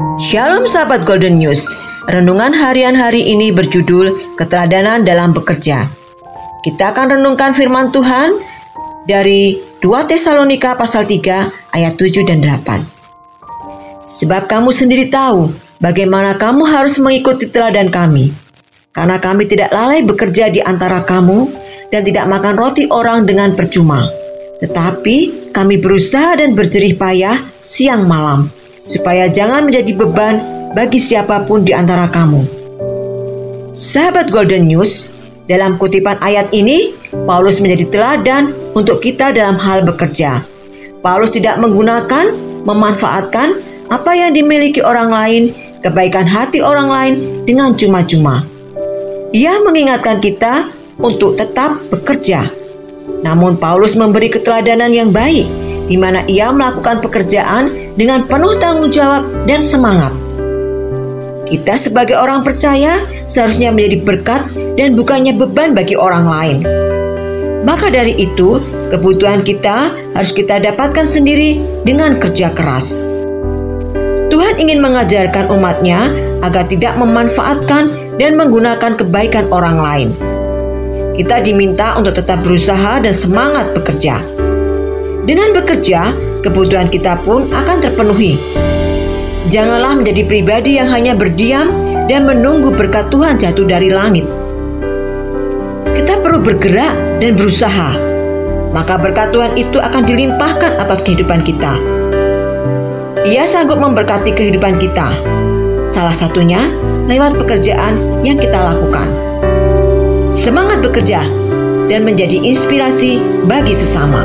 Shalom sahabat Golden News. Renungan harian hari ini berjudul Keteladanan dalam Bekerja. Kita akan renungkan firman Tuhan dari 2 Tesalonika pasal 3 ayat 7 dan 8. Sebab kamu sendiri tahu bagaimana kamu harus mengikuti teladan kami. Karena kami tidak lalai bekerja di antara kamu dan tidak makan roti orang dengan percuma. Tetapi kami berusaha dan berjerih payah siang malam supaya jangan menjadi beban bagi siapa pun di antara kamu. Sahabat Golden News, dalam kutipan ayat ini, Paulus menjadi teladan untuk kita dalam hal bekerja. Paulus tidak menggunakan, memanfaatkan apa yang dimiliki orang lain, kebaikan hati orang lain dengan cuma-cuma. Ia mengingatkan kita untuk tetap bekerja. Namun Paulus memberi keteladanan yang baik di mana ia melakukan pekerjaan dengan penuh tanggung jawab dan semangat. Kita sebagai orang percaya seharusnya menjadi berkat dan bukannya beban bagi orang lain. Maka dari itu, kebutuhan kita harus kita dapatkan sendiri dengan kerja keras. Tuhan ingin mengajarkan umatnya agar tidak memanfaatkan dan menggunakan kebaikan orang lain. Kita diminta untuk tetap berusaha dan semangat bekerja. Dengan bekerja, kebutuhan kita pun akan terpenuhi. Janganlah menjadi pribadi yang hanya berdiam dan menunggu berkat Tuhan jatuh dari langit. Kita perlu bergerak dan berusaha, maka berkat Tuhan itu akan dilimpahkan atas kehidupan kita. Ia sanggup memberkati kehidupan kita, salah satunya lewat pekerjaan yang kita lakukan. Semangat bekerja dan menjadi inspirasi bagi sesama.